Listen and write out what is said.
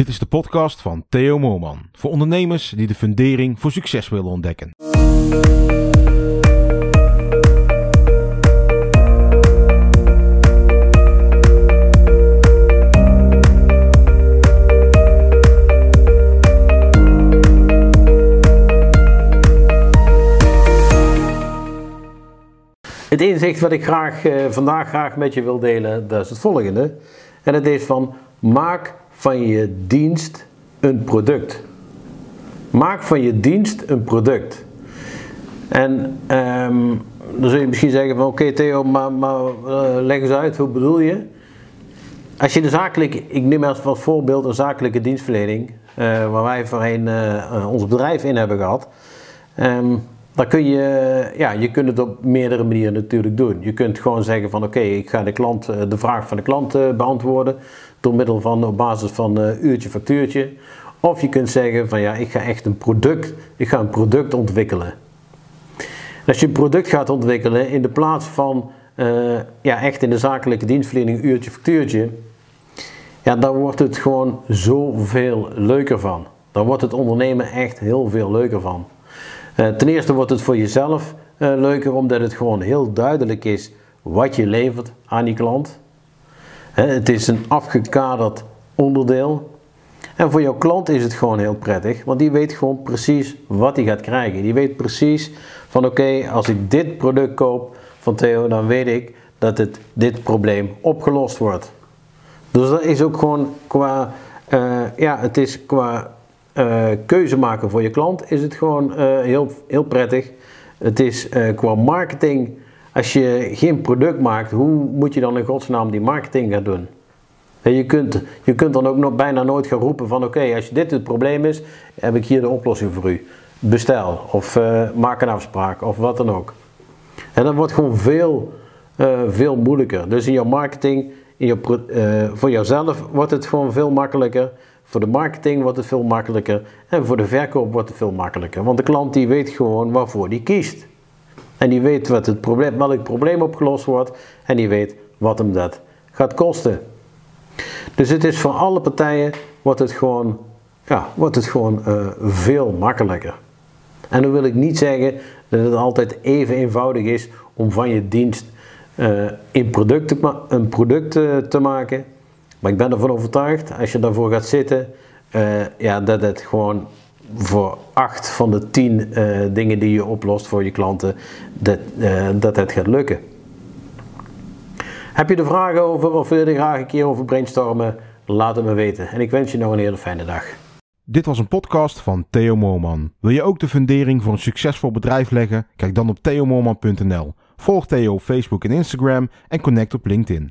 Dit is de podcast van Theo Moorman. Voor ondernemers die de fundering voor succes willen ontdekken. Het inzicht wat ik graag, eh, vandaag graag met je wil delen, dat is het volgende. En dat is van maak van je dienst een product. Maak van je dienst een product. En ehm, dan zul je misschien zeggen van oké Theo, maar, maar uh, leg eens uit, hoe bedoel je? Als je de zakelijke, ik neem als voorbeeld een zakelijke dienstverlening, uh, waar wij voorheen uh, ons bedrijf in hebben gehad. Um, dan kun je, ja, je kunt het op meerdere manieren natuurlijk doen. Je kunt gewoon zeggen van oké, ik ga de, klant, de vraag van de klant beantwoorden door middel van op basis van uh, uurtje factuurtje. Of je kunt zeggen van ja, ik ga echt een product, ik ga een product ontwikkelen. als je een product gaat ontwikkelen in de plaats van ja, echt in de zakelijke dienstverlening uurtje factuurtje, ja, dan wordt het gewoon zoveel leuker van. Dan wordt het ondernemen echt heel veel leuker van. Uh, ten eerste wordt het voor jezelf leuker omdat het gewoon heel duidelijk is wat je levert aan die klant het is een afgekaderd onderdeel. En voor jouw klant is het gewoon heel prettig, want die weet gewoon precies wat hij gaat krijgen. Die weet precies van oké, als ik dit product koop van Theo, dan weet ik dat het, dit probleem opgelost wordt. Dus dat is ook gewoon qua, uh, ja, het is qua uh, keuze maken voor je klant, is het gewoon uh, heel, heel prettig. Het is qua marketing als je geen product maakt, hoe moet je dan in godsnaam die marketing gaan doen? je, kunt, je kunt dan ook nog bijna nooit gaan roepen van oké, als dit het probleem is, heb ik hier de oplossing voor u. Bestel of maak een afspraak of wat dan ook. En dat wordt gewoon veel, veel moeilijker. Dus in jouw marketing, in je, voor jouzelf wordt het gewoon veel makkelijker. Voor de marketing wordt het veel makkelijker. En voor de verkoop wordt het veel makkelijker. Want de klant die weet gewoon waarvoor die kiest. En die weet wat het probleem, welk probleem opgelost wordt en die weet wat hem dat gaat kosten. Dus het is voor alle partijen wordt het gewoon, ja, wordt het gewoon uh, veel makkelijker. En dan wil ik niet zeggen dat het altijd even eenvoudig is om van je dienst uh, in product een product uh, te maken. Maar ik ben ervan overtuigd, als je daarvoor gaat zitten, ja, dat het gewoon voor acht van de tien uh, dingen die je oplost voor je klanten, dat, uh, dat het gaat lukken. Heb je er vragen over of wil je er graag een keer over brainstormen? Laat het me weten. En ik wens je nog een hele fijne dag. Dit was een podcast van Theo Moorman. Wil je ook de fundering voor een succesvol bedrijf leggen? Kijk dan op theomoorman.nl. Volg Theo op Facebook en Instagram en connect op LinkedIn.